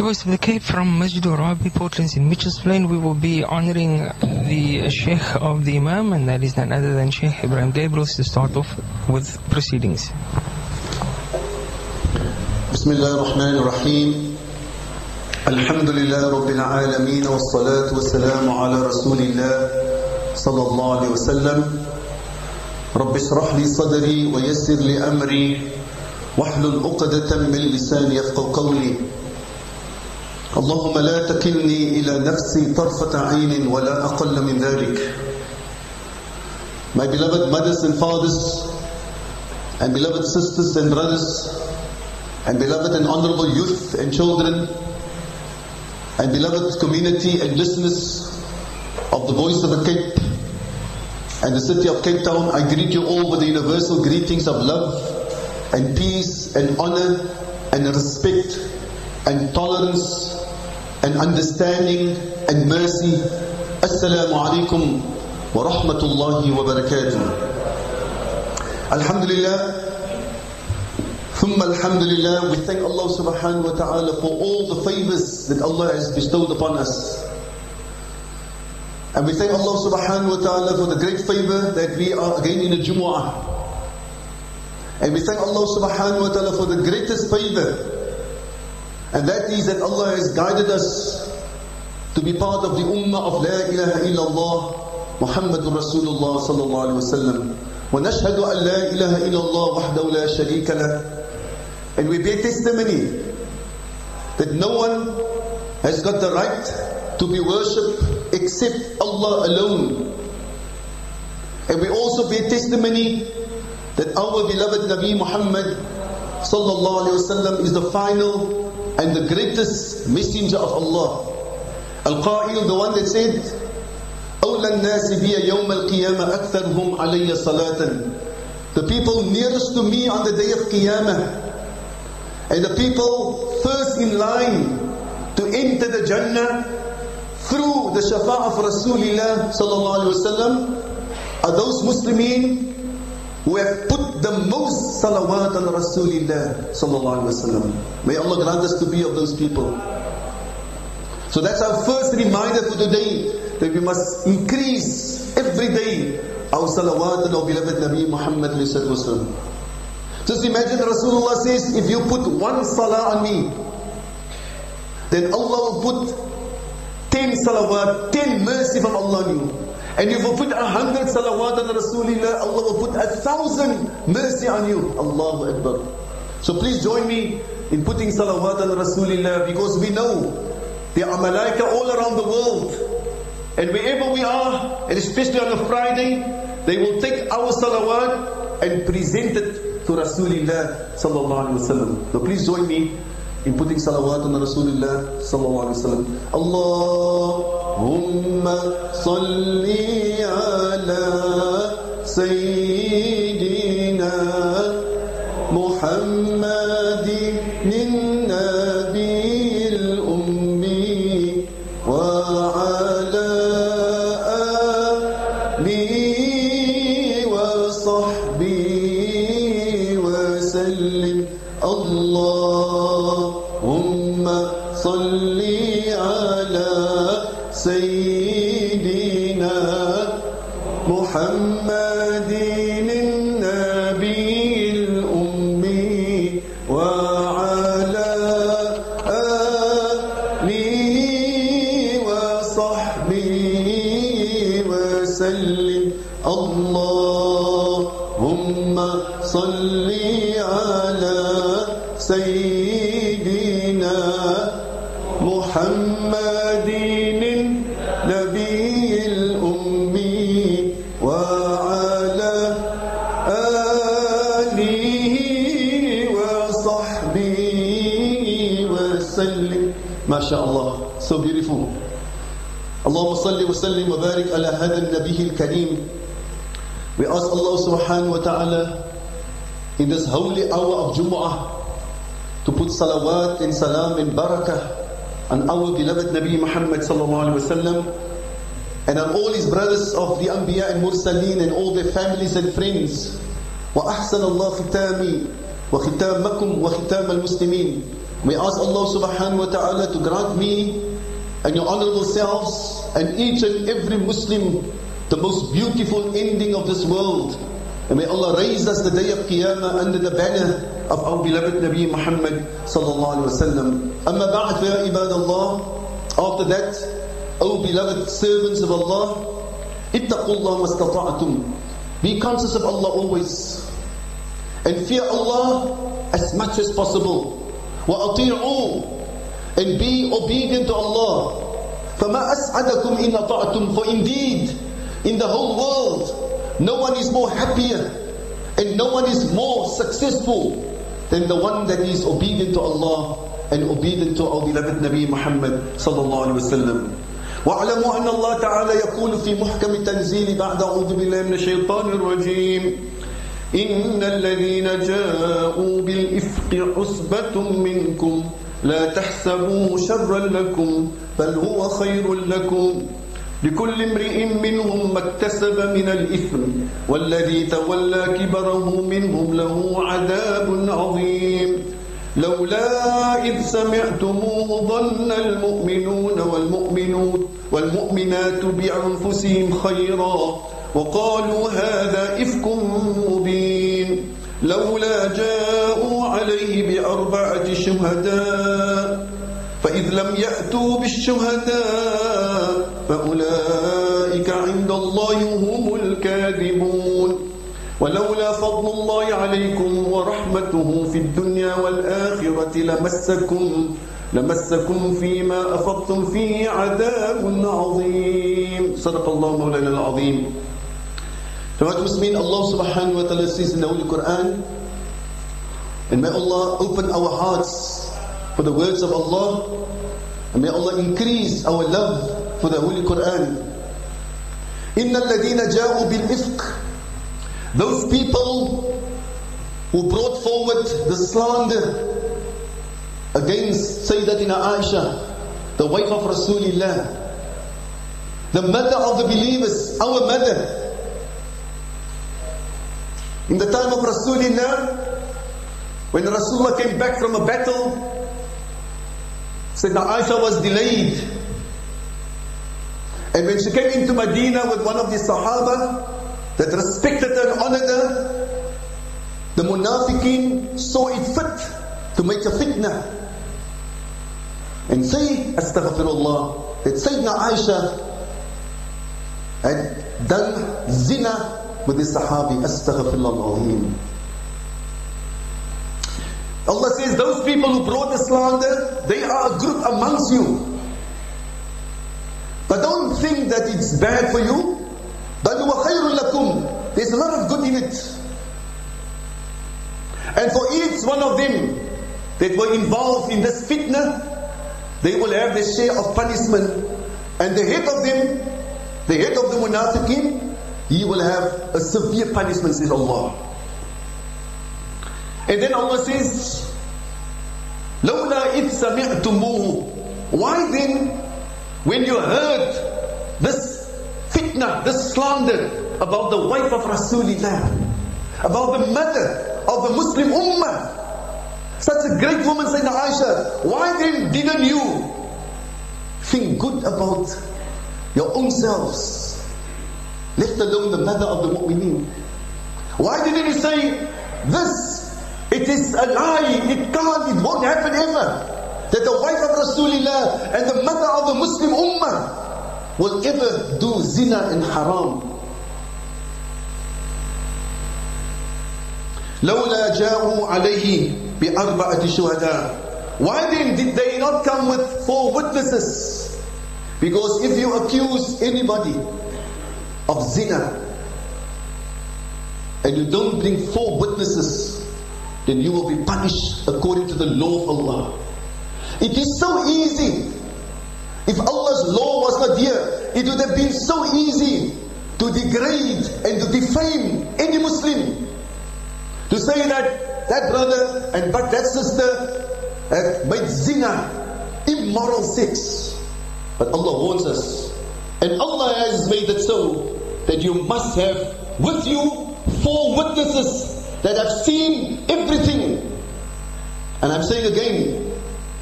The voice of the Cape from Masjid Rabi, Portlands in Mitchell's Plain. We will be honoring the Sheikh of the Imam, and that is none other than Sheikh Ibrahim Gabriels to start off with proceedings. بسم الله الرحمن الرحيم الحمد لله رب العالمين والصلاة والسلام على رسول الله صلى الله عليه وسلم رب اشرح لي صدري ويسر لي أمري واحلل عقدة من لساني يفقه قولي اللهم لا تكلني إلى نفسي طرفة عين ولا أقل من ذلك My beloved mothers and fathers and beloved sisters and brothers and beloved and honorable youth and children and beloved community and listeners of the voice of the Cape and the city of Cape Town, I greet you all with the universal greetings of love and peace and honor and respect and tolerance and understanding and mercy. Assalamu alaikum wa rahmatullahi wa barakatuh. Alhamdulillah. ثم alhamdulillah, we thank Allah subhanahu wa ta'ala for all the favors that Allah has bestowed upon us. And we thank Allah subhanahu wa ta'ala for the great favor that we are again in the Jumu'ah. And we thank Allah subhanahu wa ta'ala for the greatest favor. And that is that Allah has guided us to be part of the ummah of La ilaha illallah Muhammad Rasulullah sallallahu alayhi wa sallam. وَنَشْهَدُ أَنْ لَا إِلَهَ إِلَّا اللَّهُ وَحْدَهُ لَا شَرِيكَ لَهُ And we bear testimony that no one has got the right to be worshipped except Allah alone. And we also bear testimony that our beloved Nabi Muhammad sallallahu alayhi wa is the final and the greatest messenger of Allah. Al-Qa'il, the one that said, أولى الناس بي يوم القيامة أكثرهم علي صلاة. The people nearest to me on the day of Qiyamah and the people first in line to enter the Jannah through the shafa of Rasulullah sallallahu alaihi wasallam are those Muslimin Who have put the most salawat on Rasulullah sallallahu alaihi wasallam. May Allah grant us to be of those people. So that's our first reminder for today that we must increase every day our salawat on our beloved Nabi Muhammad wasallam. Just imagine Rasulullah says, if you put one salah on me, then Allah will put ten salawat, ten mercy from Allah on you. And if you put a hundred salawat on Rasulullah, Allah will put a thousand mercy on you. Allahu Akbar. So please join me in putting salawat on Rasulullah because we know there are malaika all around the world. And wherever we are, and especially on a Friday, they will take our salawat and present it to Rasulullah sallallahu alaihi wasallam. So please join me in putting salawat on Rasulullah sallallahu alaihi wasallam. Allahumma salli ala Sayyidina سيدنا محمد وسلم وبارك على هذا النبي الكريم We ask Allah subhanahu wa ta'ala in this holy hour of Jumu'ah to put salawat and salam and barakah on our beloved Nabi Muhammad sallallahu alaihi wasallam and on all his brothers of the Anbiya and Mursaleen and all their families and friends. وأحسن الله ختامي وختامكم وختام المسلمين We ask Allah subhanahu wa ta'ala to grant me and your honorable selves and each and every Muslim the most beautiful ending of this world. And may Allah raise us the day of Qiyamah under the banner of our beloved Nabi Muhammad sallallahu alaihi wasallam. Amma ba'd ya ibadallah. After that, O beloved servants of Allah, ittaqullah mastata'tum. Be conscious of Allah always. And fear Allah as much as possible. Wa ati'u And be obedient to Allah. فَمَا أَسْعَدَكُمْ إِنْ أَطَعْتُمْ For indeed, in the whole world, no one is more happier and no one is more successful than the one that is obedient to Allah and obedient to our beloved Nabi Muhammad sallallahu alaihi wasallam. واعلموا أن الله تعالى يقول في محكم التنزيل بعد أعوذ بالله من الشيطان الرجيم إن الذين جاءوا بالإفق عصبة منكم لا تحسبوه شرا لكم بل هو خير لكم. لكل امرئ منهم ما اكتسب من الإثم والذي تولى كبره منهم له عذاب عظيم. لولا إذ سمعتموه ظن المؤمنون والمؤمنون والمؤمنات بأنفسهم خيرا وقالوا هذا إفك لولا جاءوا عليه بأربعة شهداء فإذ لم يأتوا بالشهداء فأولئك عند الله هم الكاذبون. ولولا فضل الله عليكم ورحمته في الدنيا والآخرة لمسكم لمسكم فيما أفضتم فيه عذاب عظيم. صدق الله مولانا العظيم. Jamaat Muslimin, Allah subhanahu wa ta'ala says in the Holy Quran, and may Allah open our hearts for the words of Allah, and may Allah increase our love for the Holy Quran. إِنَّ الَّذِينَ جَاءُوا بِالْإِفْقِ Those people who brought forward the slander against Sayyidatina Aisha, the wife of Rasulullah, the mother of the believers, our mother, in the time of Rasulullah, when Rasulullah came back from a battle, that Aisha was delayed. And when she came into Medina with one of the Sahaba that respected her and honored her, the Munafiqeen saw it fit to make a fitna. And say, Astaghfirullah, that Sayyidina Aisha had done zina with this Sahabi, Astaghfirullah Allah says, those people who brought the slander, they are a group amongst you. But don't think that it's bad for you. There's a lot of good in it. And for each one of them that were involved in this fitna, they will have their share of punishment. And the head of them, the head of the munafiqeen, he will have a severe punishment, says Allah. And then Allah says, لَوْلَا إِذْ سَمِعْتُمُوهُ Why then, when you heard this fitna, this slander about the wife of Rasulullah, about the mother of the Muslim Ummah, such a great woman, Sayyidina Aisha, why then didn't you think good about your own selves? let alone the mother of the mu'mineen. Why didn't he say, this, it is a lie, it can't, it won't happen ever. That the wife of Rasulullah and the mother of the Muslim Ummah will ever do zina and haram. لولا جاءوا عليه بأربعة شهداء Why then did they not come with four witnesses? Because if you accuse anybody of zina and you don't bring four witnesses, then you will be punished according to the law of Allah. It is so easy. If Allah's law was not here, it would have been so easy to degrade and to defame any Muslim. To say that that brother and but that sister have made zina, immoral sex. But Allah warns us. And Allah has made it so that you must have with you four witnesses that have seen everything. And I'm saying again,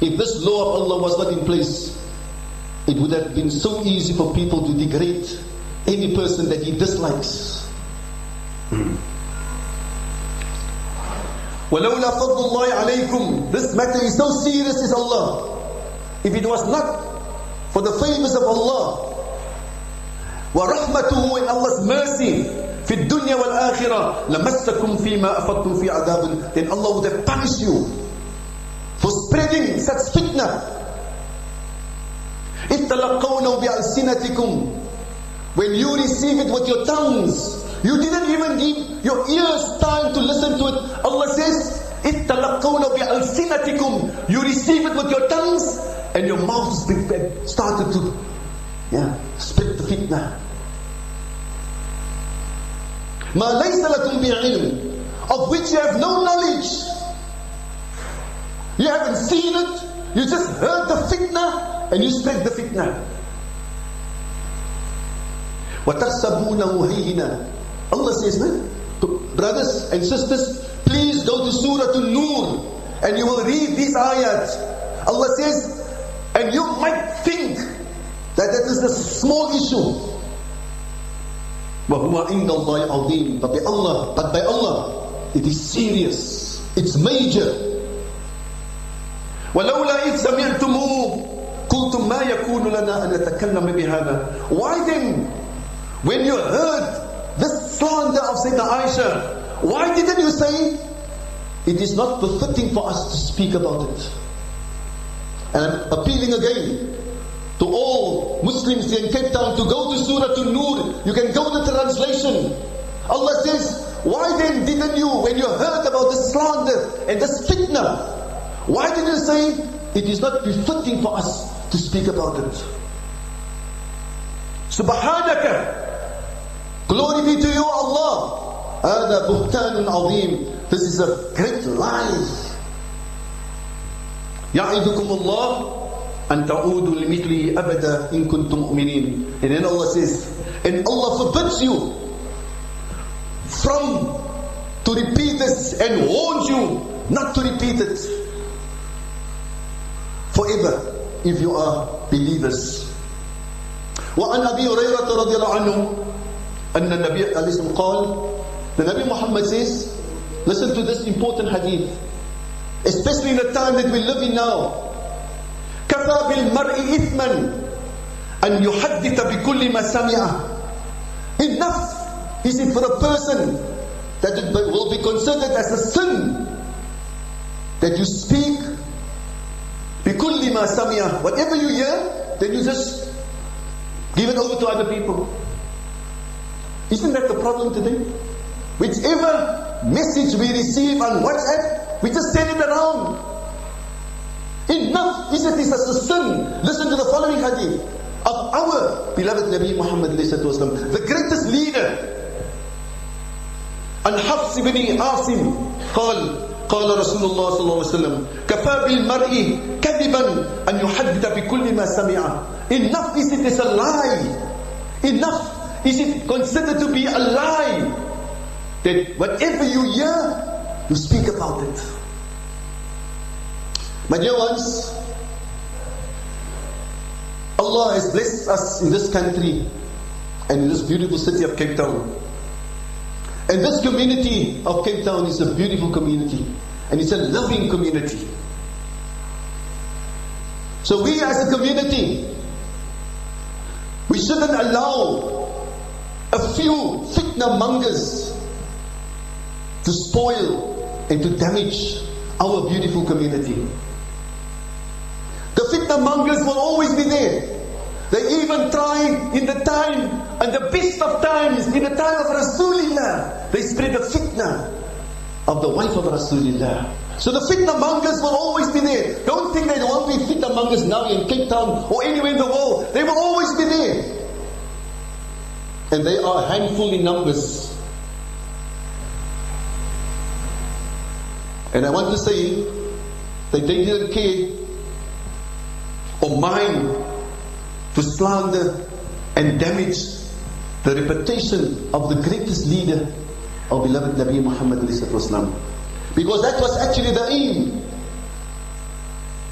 If this law of Allah was not in place, it would have been so easy for people to degrade any person that he dislikes. وَلَوْلَا فَضْلُ اللَّهِ عَلَيْكُمْ This matter is so serious is Allah. If it was not for the favors of Allah, وَرَحْمَتُهُ and Allah's mercy, في الدنيا والآخرة لمسكم فيما أفضتم في عذاب then Allah would have punished you for spreading such fitna إذ تلقونه بألسنتكم when you receive it with your tongues you didn't even give your ears time to listen to it Allah says إذ تلقونه بألسنتكم you receive it with your tongues and your mouth started to yeah, spread the fitna ما ليس لكم بعلم of which you have no knowledge you haven't seen it you just heard the fitna and you spread the fitna وتحسبونه هينا Allah says man brothers and sisters please go to Surah An-Nur and you will read these ayat Allah says and you might think that that is a small issue وَهُوَ عِنْدَ اللَّهِ عَظِيمٌ But by Allah, but by Allah, it is serious. It's major. وَلَوْلَا إِذْ سَمِعْتُمُوهُ قُلْتُمْ مَا يَكُونُ لَنَا أَن نَتَكَلَّمَ بِهَذَا Why then, when you heard this slander of Sayyidina Aisha, why didn't you say, it is not befitting for us to speak about it? And I'm appealing again, to all Muslims in Cape Town to go to Surah An-Nur. You can go to the translation. Allah says, why then didn't you, when you heard about this slander and this fitna, why didn't you say, it is not befitting for us to speak about it? Subhanaka. Glory be to you, Allah. هذا بهتان عظيم. This is a great lie. يعظكم الله أن تعودوا لمثله أبدا إن كنتم مؤمنين and then Allah says and Allah forbids you from to repeat this and warns you not to repeat it forever if you are believers وعن أبي هريرة رضي الله عنه أن النبي عليه الصلاة قال the Nabi Muhammad says listen to this important hadith especially in the time that we live in now كفى بالمرء إثما أن يحدث بكل ما سمع enough is it for a person that it will be considered as a sin that you speak بكل ما سمع whatever you hear then you just give it over to other people isn't that the problem today whichever message we receive on WhatsApp we just send it around Enough is it is as a sin. Listen to the following hadith of our beloved Nabi Muhammad والسلام, the greatest leader. عن حفص بن عاصم قال قال رسول الله صلى الله عليه وسلم كفى بالمرء كذبا أن يحدث بكل ما سمع Enough is it is a lie. Enough is it considered to be a lie that whatever you hear, you speak about it. my dear ones, Allah has blessed us in this country and in this beautiful city of Cape Town. And this community of Cape Town is a beautiful community and it's a loving community. So we as a community, we shouldn't allow a few fitna mongers to spoil and to damage our beautiful community. Fitna mongers will always be there. They even try in the time and the best of times, in the time of Rasulullah, they spread the fitna of the wife of Rasulullah. So the fitna mongers will always be there. Don't think there won't be fitna mongers now in Cape Town or anywhere in the world. They will always be there. And they are handful in numbers. And I want to say that they didn't care or mind to slander and damage the reputation of the greatest leader of beloved Nabi Muhammad because that was actually the aim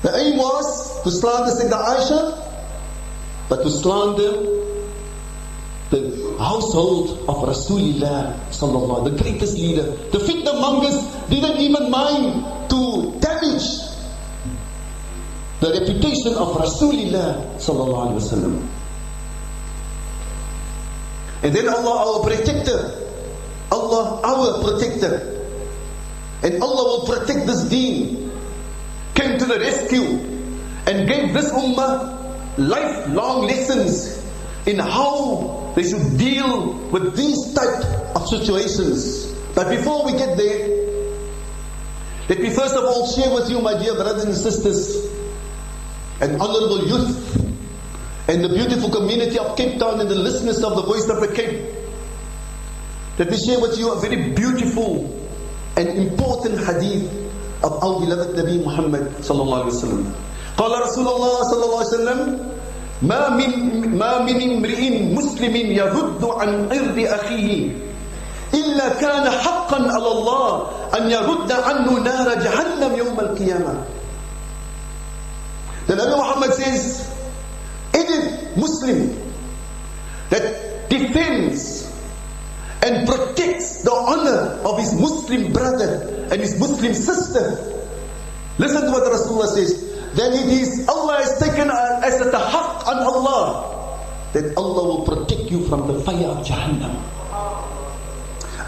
The aim was to slander Sayyidah Aisha, but to slander the household of Rasulullah sallallahu the greatest leader. The fitna mongers didn't even mind to damage the reputation of Rasulullah sallallahu alaihi wasallam. And then Allah, our protector, Allah, our protector, and Allah will protect this deen, came to the rescue and gave this ummah lifelong lessons in how they should deal with these type of situations. But before we get there, let me first of all share with you, my dear brothers and sisters, and honorable youth, and the beautiful community of Cape Town and the listeners of the Voice of the Cape. Let me share with you a very beautiful and important hadith of our beloved Nabi Muhammad sallallahu alaihi wasallam. قال رسول الله صلى الله عليه وسلم ما من ما من امرئ مسلم يرد عن عرض اخيه الا كان حقا على الله ان يرد عنه نار جهنم يوم القيامه. the Nabi Muhammad says any Muslim that defends and protects the honor of his Muslim brother and his Muslim sister. Listen to what Rasulullah says. Then it is Allah has taken uh, as a tahaq on Allah that Allah will protect you from the fire of Jahannam.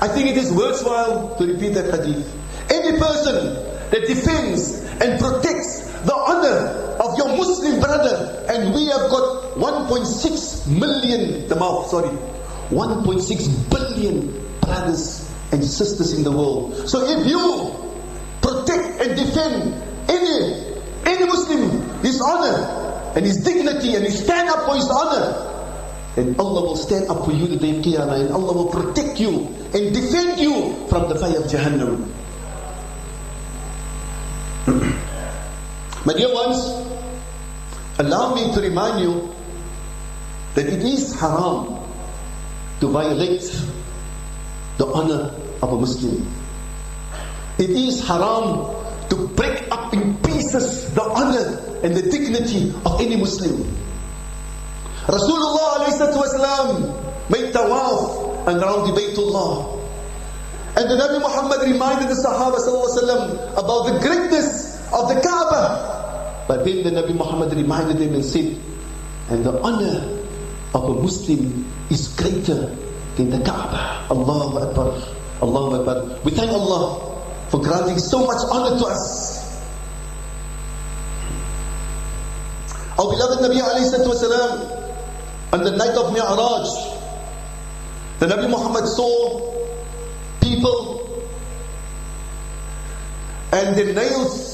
I think it is worthwhile to repeat that hadith. Any person that defends and protects the honor of your Muslim brother, and we have got 1.6 million, the mouth, sorry, 1.6 billion brothers and sisters in the world. So if you protect and defend any any Muslim, his honor and his dignity, and you stand up for his honor, then Allah will stand up for you the day Qiyamah, and Allah will protect you and defend you from the fire of Jahannam. My dear ones, allow me to remind you that it is haram to violate the honor of a Muslim. It is haram to break up in pieces the honor and the dignity of any Muslim. Rasulullah والسلام, made tawaf around the Baytullah. And the Nabi Muhammad reminded the Sahaba وسلم, about the greatness of the Kaaba. But then the Nabi Muhammad reminded them and said, and the honor of a Muslim is greater than the Kaaba. Allahu Akbar. Allahu Akbar. We thank Allah for granting so much honor to us. Our beloved Nabi alayhi on the night of Mi'raj, the Nabi Muhammad saw people and their nails,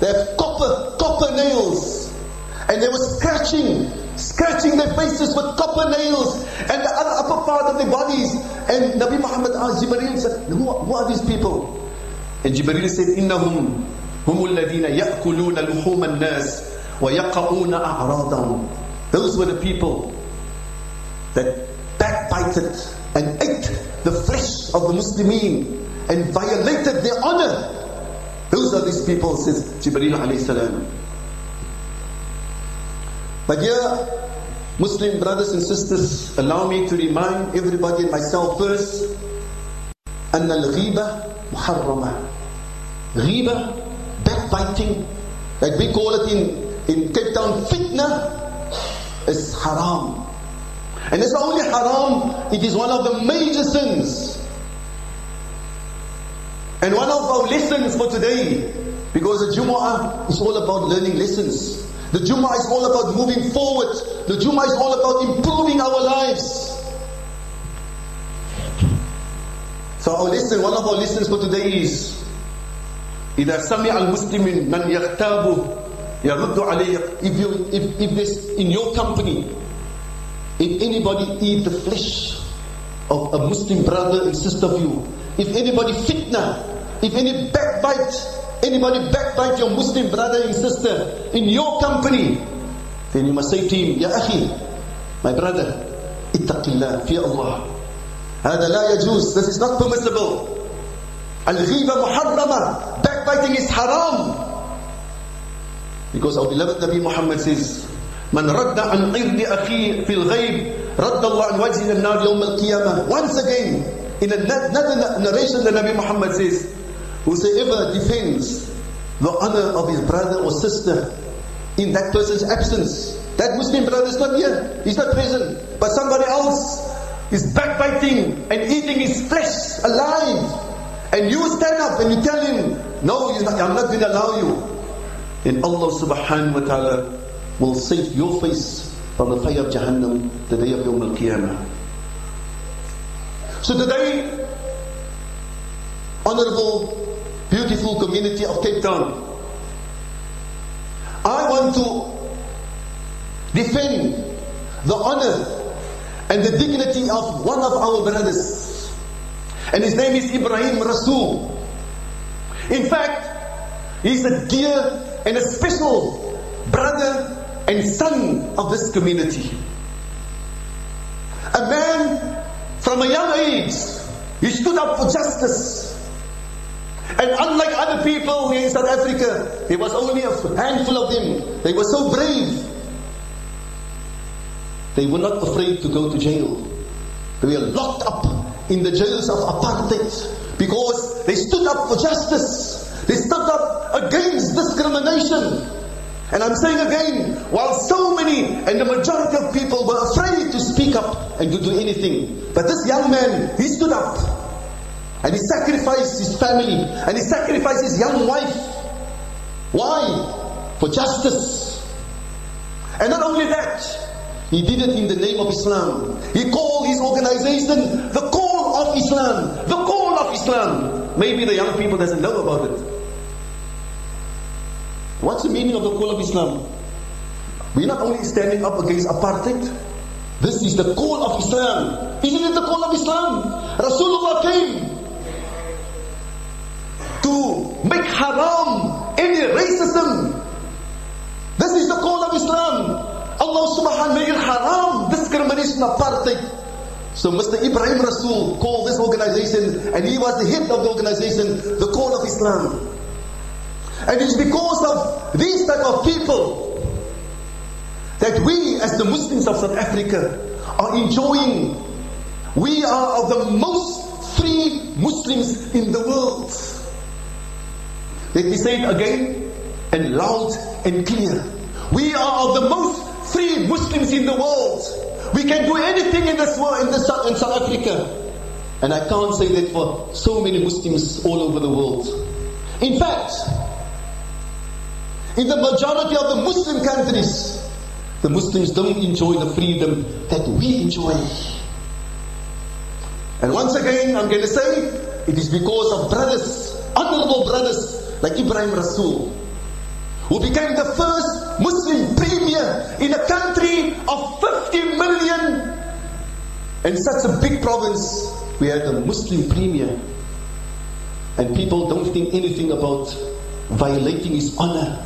they have copper, copper nails, and they were scratching scratching their faces with copper nails and the other upper part of their bodies. And Nabi Muhammad asked Jibreel, said, who, who are these people? And Jibreel said, إِنَّهُمْ هُمُ الَّذِينَ يَأْكُلُونَ لُحُومَ النَّاسِ وَيَقَعُونَ أَعْرَاضَهُم Those were the people that backbited and ate the flesh of the Muslimin and violated their honor. Those are these people, says Jibreel alayhi salam. My dear Muslim brothers and sisters, allow me to remind everybody and myself first أن الغيبة محرمة غيبة backbiting like we call it in, in Cape Town fitna is haram and it's not only haram it is one of the major sins and one of our lessons for today because the Jumu'ah is all about learning lessons the Jummah is all about moving forward. The Jummah is all about improving our lives. So our lesson, one of our lessons for today is إذا سمع المسلم من يغتابه يرد عليه if you if, if this in your company if anybody eat the flesh of a Muslim brother and sister of you if anybody fitna if any backbite Anybody backbite your Muslim brother and sister in your company, then you must say to him, Ya akhi, my brother, ittaqillah, fear Allah. هذا لا يجوز. This is not permissible. Al-ghiba muharrama. Backbiting is haram. Because our beloved Nabi Muhammad says, من رد عن عرض أخيه في الغيب رد الله عن وجه النار يوم القيامة. Once again, in another narration the Nabi Muhammad says, whosoever defends the honor of his brother or sister in that person's absence, that Muslim brother is not here, he's not present, but somebody else is backbiting and eating his flesh alive. And you stand up and you tell him, No, not, I'm not going to allow you. And Allah subhanahu wa ta'ala will save your face from the fire of Jahannam the day of Yawm al Qiyamah. So today, honorable, beautiful community of Cape Town, I want to defend the honor and the dignity of one of our brothers. And his name is Ebrahim Rasool. In fact, he's a dear and a special brother and son of this community. A man from a young age, he stood up for justice. And unlike other people here in South Africa, there was only a handful of them. They were so brave they were not afraid to go to jail. They were locked up in the jails of apartheid because they stood up for justice. They stood up against discrimination. And I'm saying again, while so many and the majority of people were afraid to speak up and to do anything, but this young man, he stood up and he sacrificed his family and he sacrificed his young wife. Why? For justice. And not only that, he did it in the name of Islam. He called his organization the call of Islam. The call of Islam. Maybe the young people doesn't know about it. What's the meaning of the call of Islam? We're not only standing up against apartheid. This is the call of Islam. Isn't it the call of Islam? Rasulullah came to make haram any racism. This is the call of Islam. Allah subhanahu wa Taala made haram, discrimination, apartheid. So Mr. Ebrahim Rasool called this organization, and he was the head of the organization, the call of Islam. And it's because of these type of people that we as the Muslims of South Africa are enjoying. We are of the most free Muslims in the world. Let me say it again and loud and clear. We are of the most free Muslims in the world. We can do anything in this world, in, this, in South Africa. And I can't say that for so many Muslims all over the world. In fact, in the majority of the Muslim countries, the Muslims don't enjoy the freedom that we enjoy. And once again, I'm going to say, it is because of brothers, honorable brothers like Ebrahim Rasool, who became the first Muslim premier in a country of 50 million. In such a big province, we had a Muslim premier. And people don't think anything about violating his honor.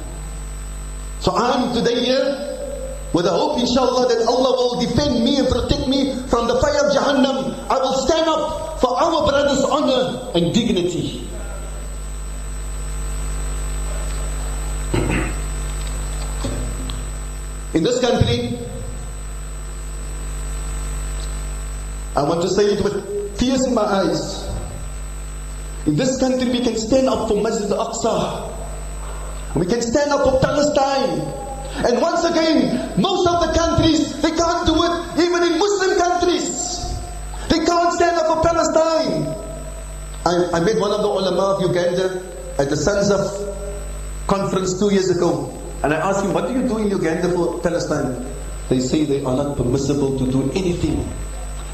So I'm today here with the hope, inshallah, that Allah will defend me and protect me from the fire of Jahannam. I will stand up for our brother's honor and dignity. In this country, I want to say it with tears in my eyes. In this country, we can stand up for Masjid al-Aqsa. We can stand up for Palestine. And once again, most of the countries, they can't do it, even in Muslim countries. They can't stand up for Palestine. I, I met one of the ulama of Uganda at the Sons of conference two years ago. And I asked him, what do you do in Uganda for Palestine? They say they are not permissible to do anything.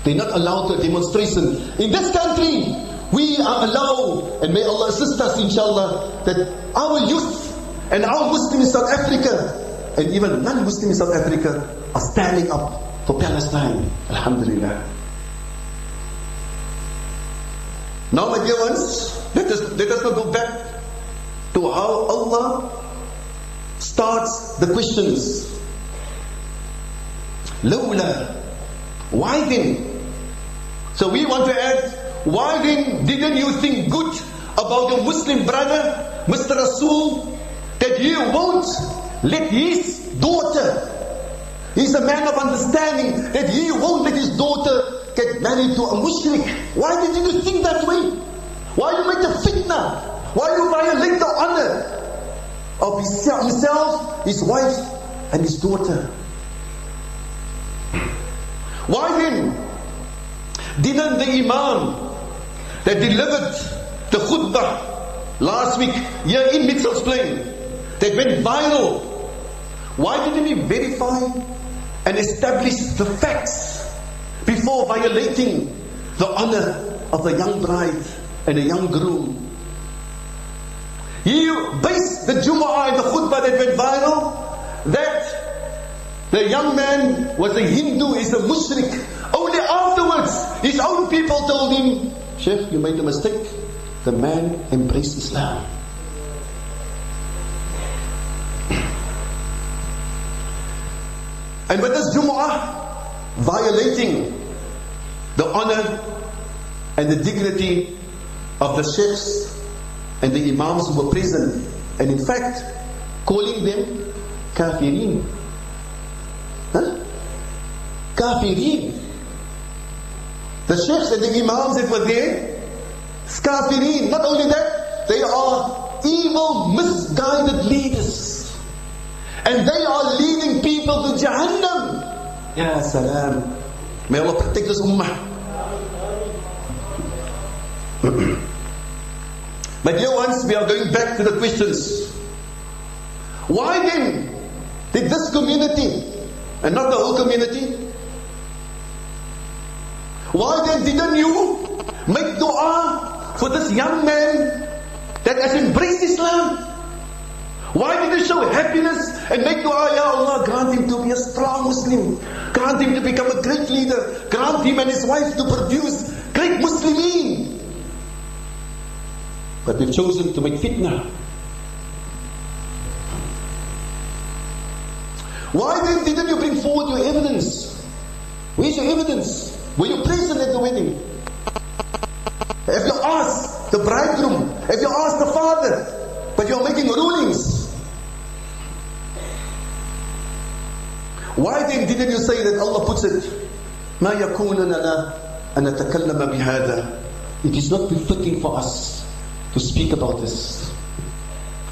They're not allowed to demonstration. In this country, we are allowed, and may Allah assist us, inshallah, that our youth and our Muslims in South Africa, and even non-Muslims in South Africa, are standing up for Palestine. Alhamdulillah. Now, my dear ones, let us, let us not go back to how Allah starts the questions. Lawla. Why then? So we want to add, why then didn't you think good about your Muslim brother, Mr. Rasool, that you won't let his daughter, he's a man of understanding, that he won't let his daughter get married to a mushrik. Why did you think that way? Why you make a fitna? Why you violate the honor of himself, his wife, and his daughter? Why then didn't the Imam that delivered the khutbah last week here in Mitchell's Plain that went viral, why didn't he verify and establish the facts before violating the honor of the young bride and a young groom? He based the Jumu'ah and the khutbah that went viral that the young man was a Hindu, he's a mushrik. Only afterwards, his own people told him, Sheikh, you made a mistake. The man embraced Islam. And with this Jumu'ah, violating the honor and the dignity of the sheikhs and the imams who were present, and in fact, calling them kafirin. Huh? Kafirin. The sheikhs and the imams that were there, kafirin. Not only that, they are evil, misguided. And they are leading people to Jahannam. Ya salam. May Allah protect this ummah. but dear ones, we are going back to the questions. Why then did this community and not the whole community. Why then didn't you make dua for this young man that has embraced Islam? Why did you show happiness and make dua, Ya Allah, grant him to be a strong Muslim, grant him to become a great leader, grant him and his wife to produce great Muslimin. But we've chosen to make fitna. Why then didn't you bring forward your evidence? Where's your evidence? Were you present at the wedding? Have you asked the bridegroom? Have you asked the father? But you're making rulings. Why then didn't you say that Allah puts it? ما يكون لنا أن نتكلم بهذا. It is not befitting for us to speak about this.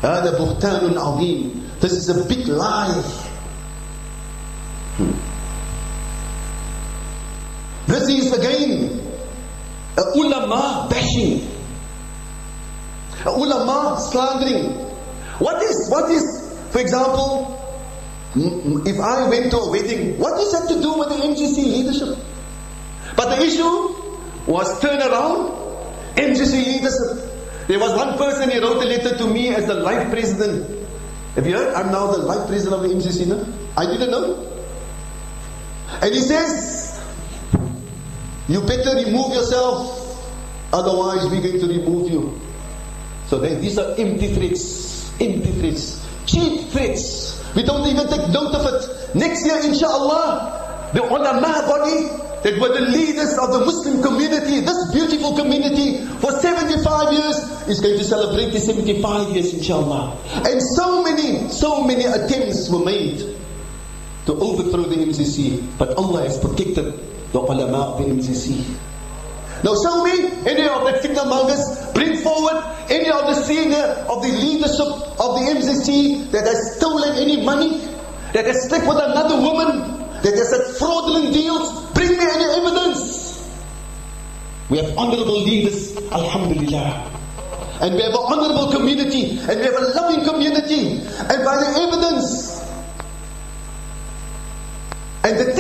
هذا بهتان عظيم. This is a big lie. This is again a ulama bashing, a ulama slandering. What is, what is, for example, Mm, mm, if I went to a wedding, what does that to do with the MJC leadership? But the issue was turn around, MJC leadership. There was one person, who wrote a letter to me as the life president. Have you heard? I'm now the life president of the MGC now. I didn't know. And he says, you better remove yourself, otherwise we're going to remove you. So these are empty threats, empty threats, cheap threats. We don't even take note of it. Next year, inshallah, the ulama body that were the leaders of the Muslim community, this beautiful community, for 75 years, is going to celebrate the 75 years, inshallah. And so many, so many attempts were made to overthrow the MJC, but Allah has protected the ulama of the MJC. Now show me any of the fitna mongers, bring forward any of the senior of the leadership of the MJC that has stolen any money, that has slept with another woman, that has had fraudulent deals. Bring me any evidence. We have honorable leaders, Alhamdulillah. And we have an honorable community, and we have a loving community. And by the evidence and the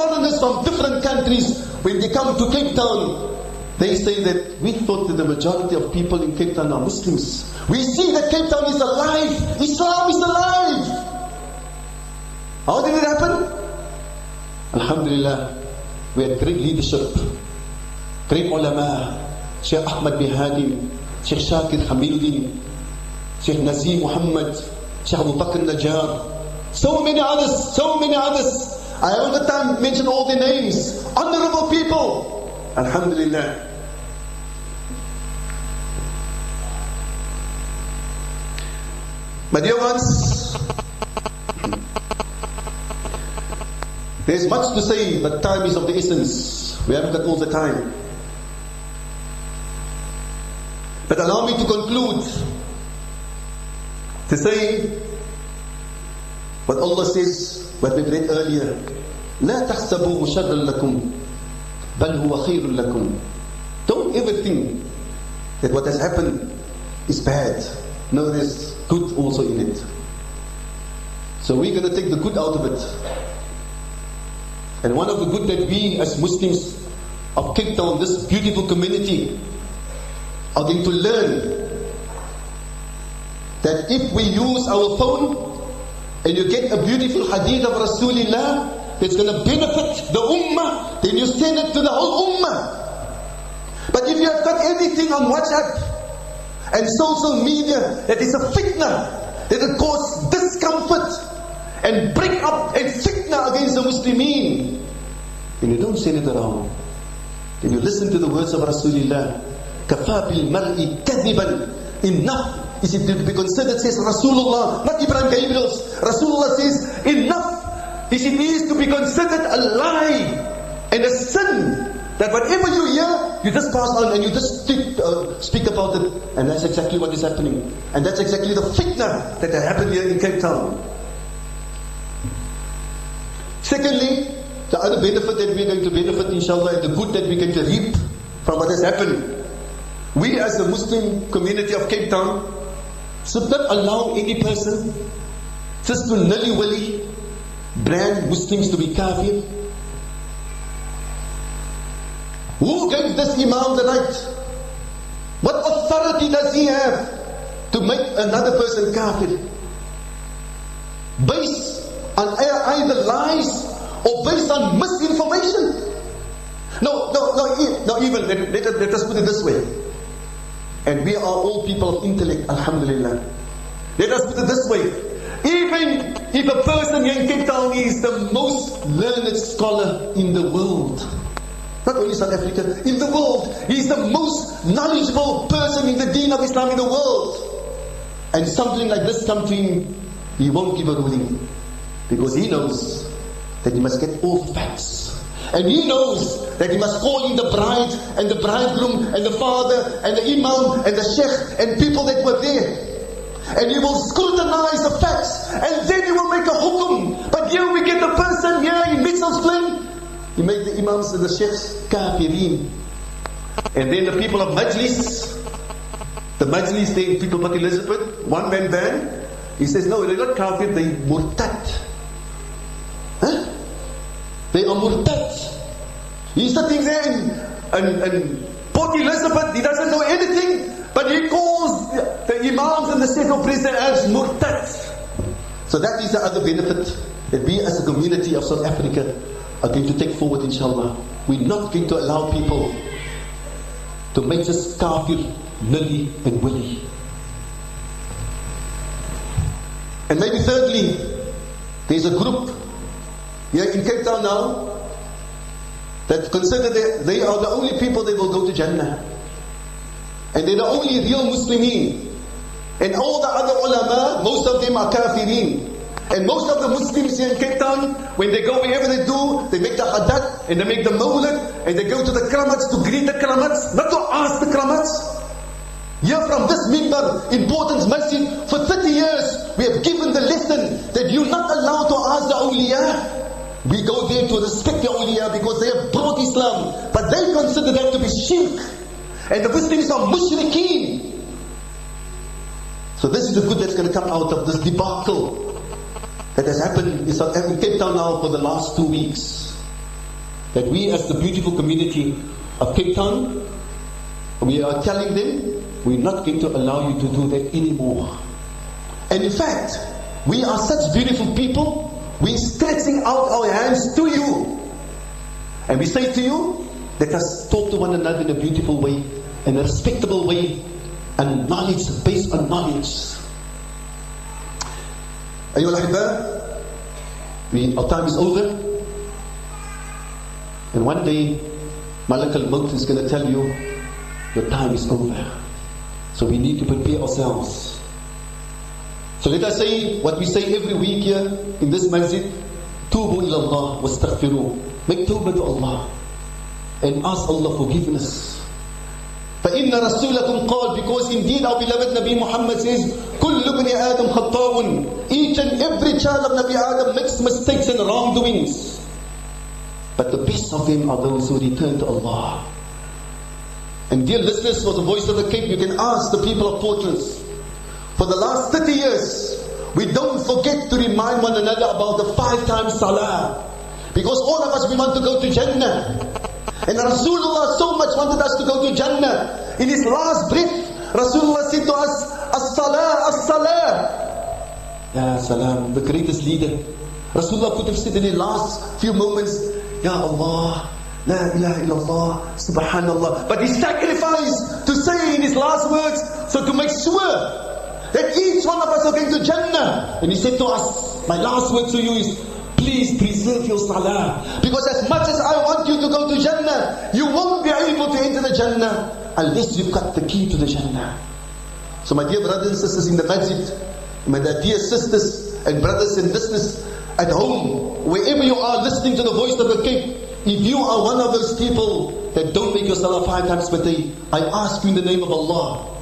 foreigners from different countries when they come to Cape Town. They say that we thought that the majority of people in Cape Town are Muslims. We see that Cape Town is alive. Islam is alive. How did it happen? Alhamdulillah, we had great leadership, great ulama, Sheikh Ahmad bin Hadim, Sheikh Shakir Hamiluddin, Sheikh Nazim Muhammad, Sheikh Abu Bakr Najjar, so many others, so many others. I haven't got time to mention all their names. Honorable people. Alhamdulillah. My dear ones, there's much to say, but time is of the essence. We haven't got all the time. But allow me to conclude to say what Allah says, what we read earlier. لا تحسبوه شرا لكم بل هو خير لكم. Don't ever think that what has happened is bad. No, there's good also in it. So we're going to take the good out of it. And one of the good that we as Muslims of Cape Town, this beautiful community, are going to learn that if we use our phone and you get a beautiful hadith of Rasulullah that's going to benefit the ummah, then you send it to the whole ummah. But if you have got anything on WhatsApp and social media that is a fitna, that will cause discomfort and break up and fitna against the Muslimin, then you don't send it around. Then you listen to the words of Rasulullah. كَفَى بِالْمَرْءِ كَذِبًا Enough is it to be considered, says Rasulullah, not Ibrahiem Gabiels. Rasulullah says, enough is it is to be considered a lie and a sin that whatever you hear, you just pass on and you just speak, uh, speak about it. And that's exactly what is happening. And that's exactly the fitna that happened here in Cape Town. Secondly, the other benefit that we're going to benefit, inshallah, and the good that we're going to reap from what has happened. We as the Muslim community of Cape Town should not allow any person just to nilly-willy brand Muslims to be kafir. Who gave this Imam the right? What authority does he have to make another person kafir? Based on either lies or based on misinformation? No, no, no, no even, let, let, let us put it this way. And we are all people of intellect, alhamdulillah. Let us put it this way. Even if a person in Cape Town is the most learned scholar in the world, not only South Africa, in the world, he is the most knowledgeable person in the deen of Islam in the world. And something like this him, he won't give a ruling. Because he knows that he must get all facts. And he knows that he must call in the bride and the bridegroom and the father and the imam and the sheikh and people that were there. And he will scrutinize the facts and then he will make a hukum. But here we get the person here in Mitchell's Plain. He made the imams and the sheikhs kafirin. And then the people of Majlis, the Majlis, they people of Elizabeth, one man ban. He says, no, they're not kafir, they murtad. They are murtad. He's sitting there in, in, in Port Elizabeth, he doesn't know anything, but he calls the, the imams and the Sheikh president as murtad. So that is the other benefit that we as a community of South Africa are going to take forward inshallah. We're not going to allow people to make us kafir, nilly and willy. And maybe thirdly, there's a group here in Cape Town now that consider that they are the only people that will go to Jannah. And they're the only real Muslimin. And all the other ulama, most of them are kafirin. And most of the Muslims here in Cape Town, when they go wherever they do, they make the hadat and they make the mawlid and they go to the kramats to greet the kramats, not to ask the kramats. Here from this mimbar, important masjid, for 30 years, we have given the lesson that you're not allowed to ask the awliya. We go there to respect the awliya because they have brought Islam. But they consider that to be shirk. And the Muslims are mushrikeen. So this is the good that's going to come out of this debacle that has happened in South Africa, Cape Town now for the last two weeks. That we as the beautiful community of Cape Town, we are telling them, we're not going to allow you to do that anymore. And in fact, we are such beautiful people, we're stretching out our hands to you. And we say to you, let us talk to one another in a beautiful way, in a respectable way, and knowledge based on knowledge. أيها الأحباء, we, our time is over. And one day, Malak al-Maut is going to tell you, your time is over. So we need to prepare ourselves. So let us say what we say every week here in this masjid. Tubu ila Allah wastaghfiru. Make tawbah to Allah. And ask Allah forgiveness. فإن رسولكم قال because indeed our beloved Nabi Muhammad says كل ابن آدم خطاء each and every child of Nabi Adam makes mistakes and wrongdoings but the best of them are those who return to Allah and dear listeners for the voice of the Cape you can ask the people of Portlands for the last 30 years we don't forget to remind one another about the five times salah because all of us we want to go to Jannah and Rasulullah so much wanted us to go to Jannah. In his last breath, Rasulullah said to us, As-salah, as-salah. Ya salam, the greatest leader. Rasulullah could have said in the last few moments, Ya Allah, La ilaha illallah, subhanallah. But he sacrificed to say in his last words, so to make sure that each one of us are going to Jannah. And he said to us, my last word to you is, Please preserve your salah. Because as much as I want you to go to Jannah, you won't be able to enter the Jannah unless you've got the key to the Jannah. So my dear brothers and sisters in the masjid, my dear sisters and brothers and sisters at home, wherever you are listening to the voice of the Cape, if you are one of those people that don't make your salah five times per day, I ask you in the name of Allah,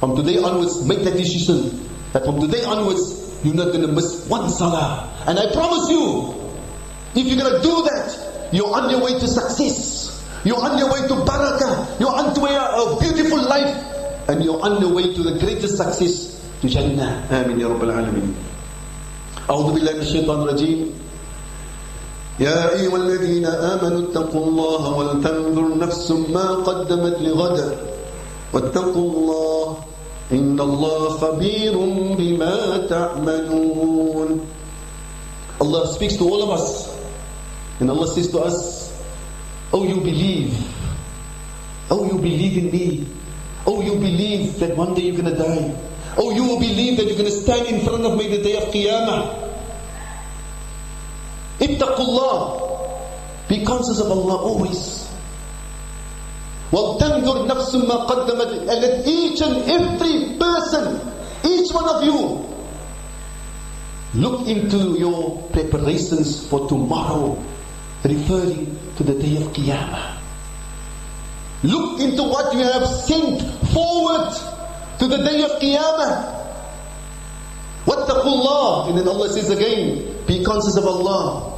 from today onwards, make that decision. That from today onwards, you're not going to miss one salah. And I promise you, if you're going to do that, you're on your way to success. You're on your way to barakah. You're on your way to a beautiful life. And you're on your way to the greatest success, to Jannah. Amin ya Rabbal Alameen. أعوذ بالله من الشيطان الرجيم يا أيها الذين آمنوا اتقوا الله ولتنظر نفس ما قدمت لغد واتقوا الله إن الله خبير بما تعملون Allah speaks to all of us and Allah says to us Oh you believe Oh you believe in me Oh you believe that one day you're going to die Oh you believe that you're going to stand in front of me the day of Qiyamah Ittaqullah Be conscious of Allah always وَلْتَنْظُرْ نَفْسٌ مَا قَدَّمَتْ And each and every person, each one of you, look into your preparations for tomorrow, referring to the day of Qiyamah. Look into what you have sent forward to the day of Qiyamah. وَاتَّقُوا اللَّهِ And then Allah says again, be conscious of Allah.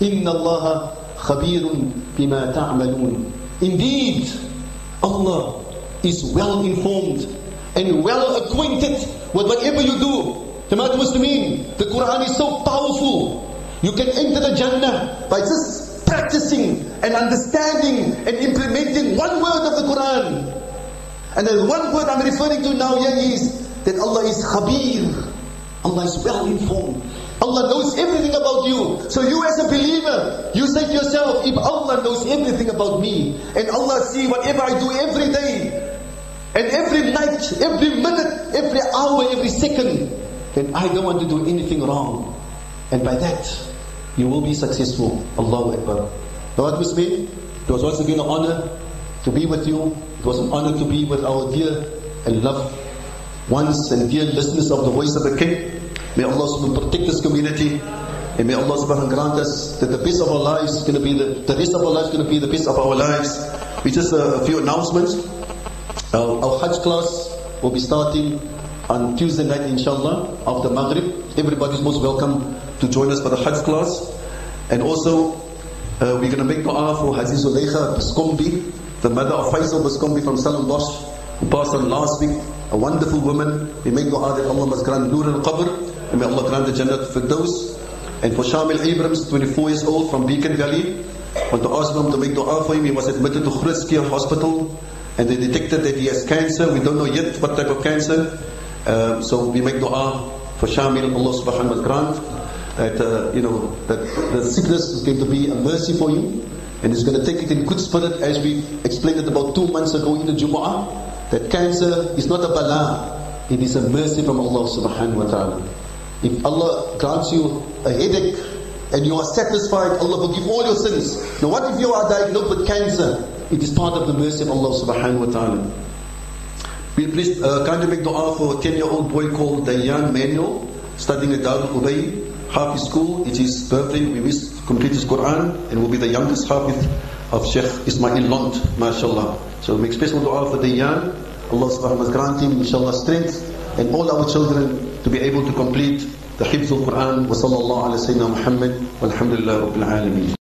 إِنَّ اللَّهَ خَبِيرٌ بِمَا تَعْمَلُونَ Indeed, Allah is well informed and well acquainted with whatever you do. Jamaat Muslimin, the Quran is so powerful. You can enter the Jannah by just practicing and understanding and implementing one word of the Quran. And the one word I'm referring to now here is that Allah is Khabir. Allah is well informed. Allah knows everything about you. So you as a believer, you say to yourself, if Allah knows everything about me, and Allah see whatever I do every day, and every night, every minute, every hour, every second, then I don't want to do anything wrong. And by that, you will be successful. Allahu Akbar. Was me? It was once again an honor to be with you. It was an honor to be with our dear and loved ones and dear listeners of the voice of the Cape. May Allah subhanahu protect this community. And may Allah subhanahu grant us that the best of our lives is going to be the, the rest of our lives going to be the best of our lives. We just uh, a few announcements. Uh, our Hajj class will be starting on Tuesday night inshallah after Maghrib. Everybody is most welcome to join us for the Hajj class. And also uh, we're going to make dua for Haji Zuleika Biskombi, the mother of Faisal Biskombi from Stellenbosch, who passed on last week. A wonderful woman. We make dua that Allah must grant Nur al-Qabr and may Allah grant the Jannat for those. And for Shamil Abrams, 24 years old from Beacon Valley, want to ask him to make dua for him. He was admitted to Schuur Hospital and they detected that he has cancer. We don't know yet what type of cancer. Um, so we make dua for Shamil, Allah subhanahu wa ta'ala that, uh, you know, that the sickness is going to be a mercy for you and he's going to take it in good spirit as we explained it about two months ago in the Jumu'ah that cancer is not a bala, it is a mercy from Allah subhanahu wa ta'ala. If Allah grants you a headache and you are satisfied, Allah forgive all your sins. Now what if you are diagnosed with cancer? It is part of the mercy of Allah subhanahu wa ta'ala. We please uh, kindly make dua for a 10-year-old boy called Dayan Manuel, studying at Darul Ubay, Hafiz School. It is his birthday. We wish complete his Quran and will be the youngest Hafiz of Sheikh Ismail Lont, mashallah. So make special dua for Dayan. Allah subhanahu wa ta'ala grant him, inshallah, strength and all our children to be able to complete the Hifz al Quran. Wa sallallahu ala Sayyidina Muhammad. Walhamdulillah Rabbil Alameen.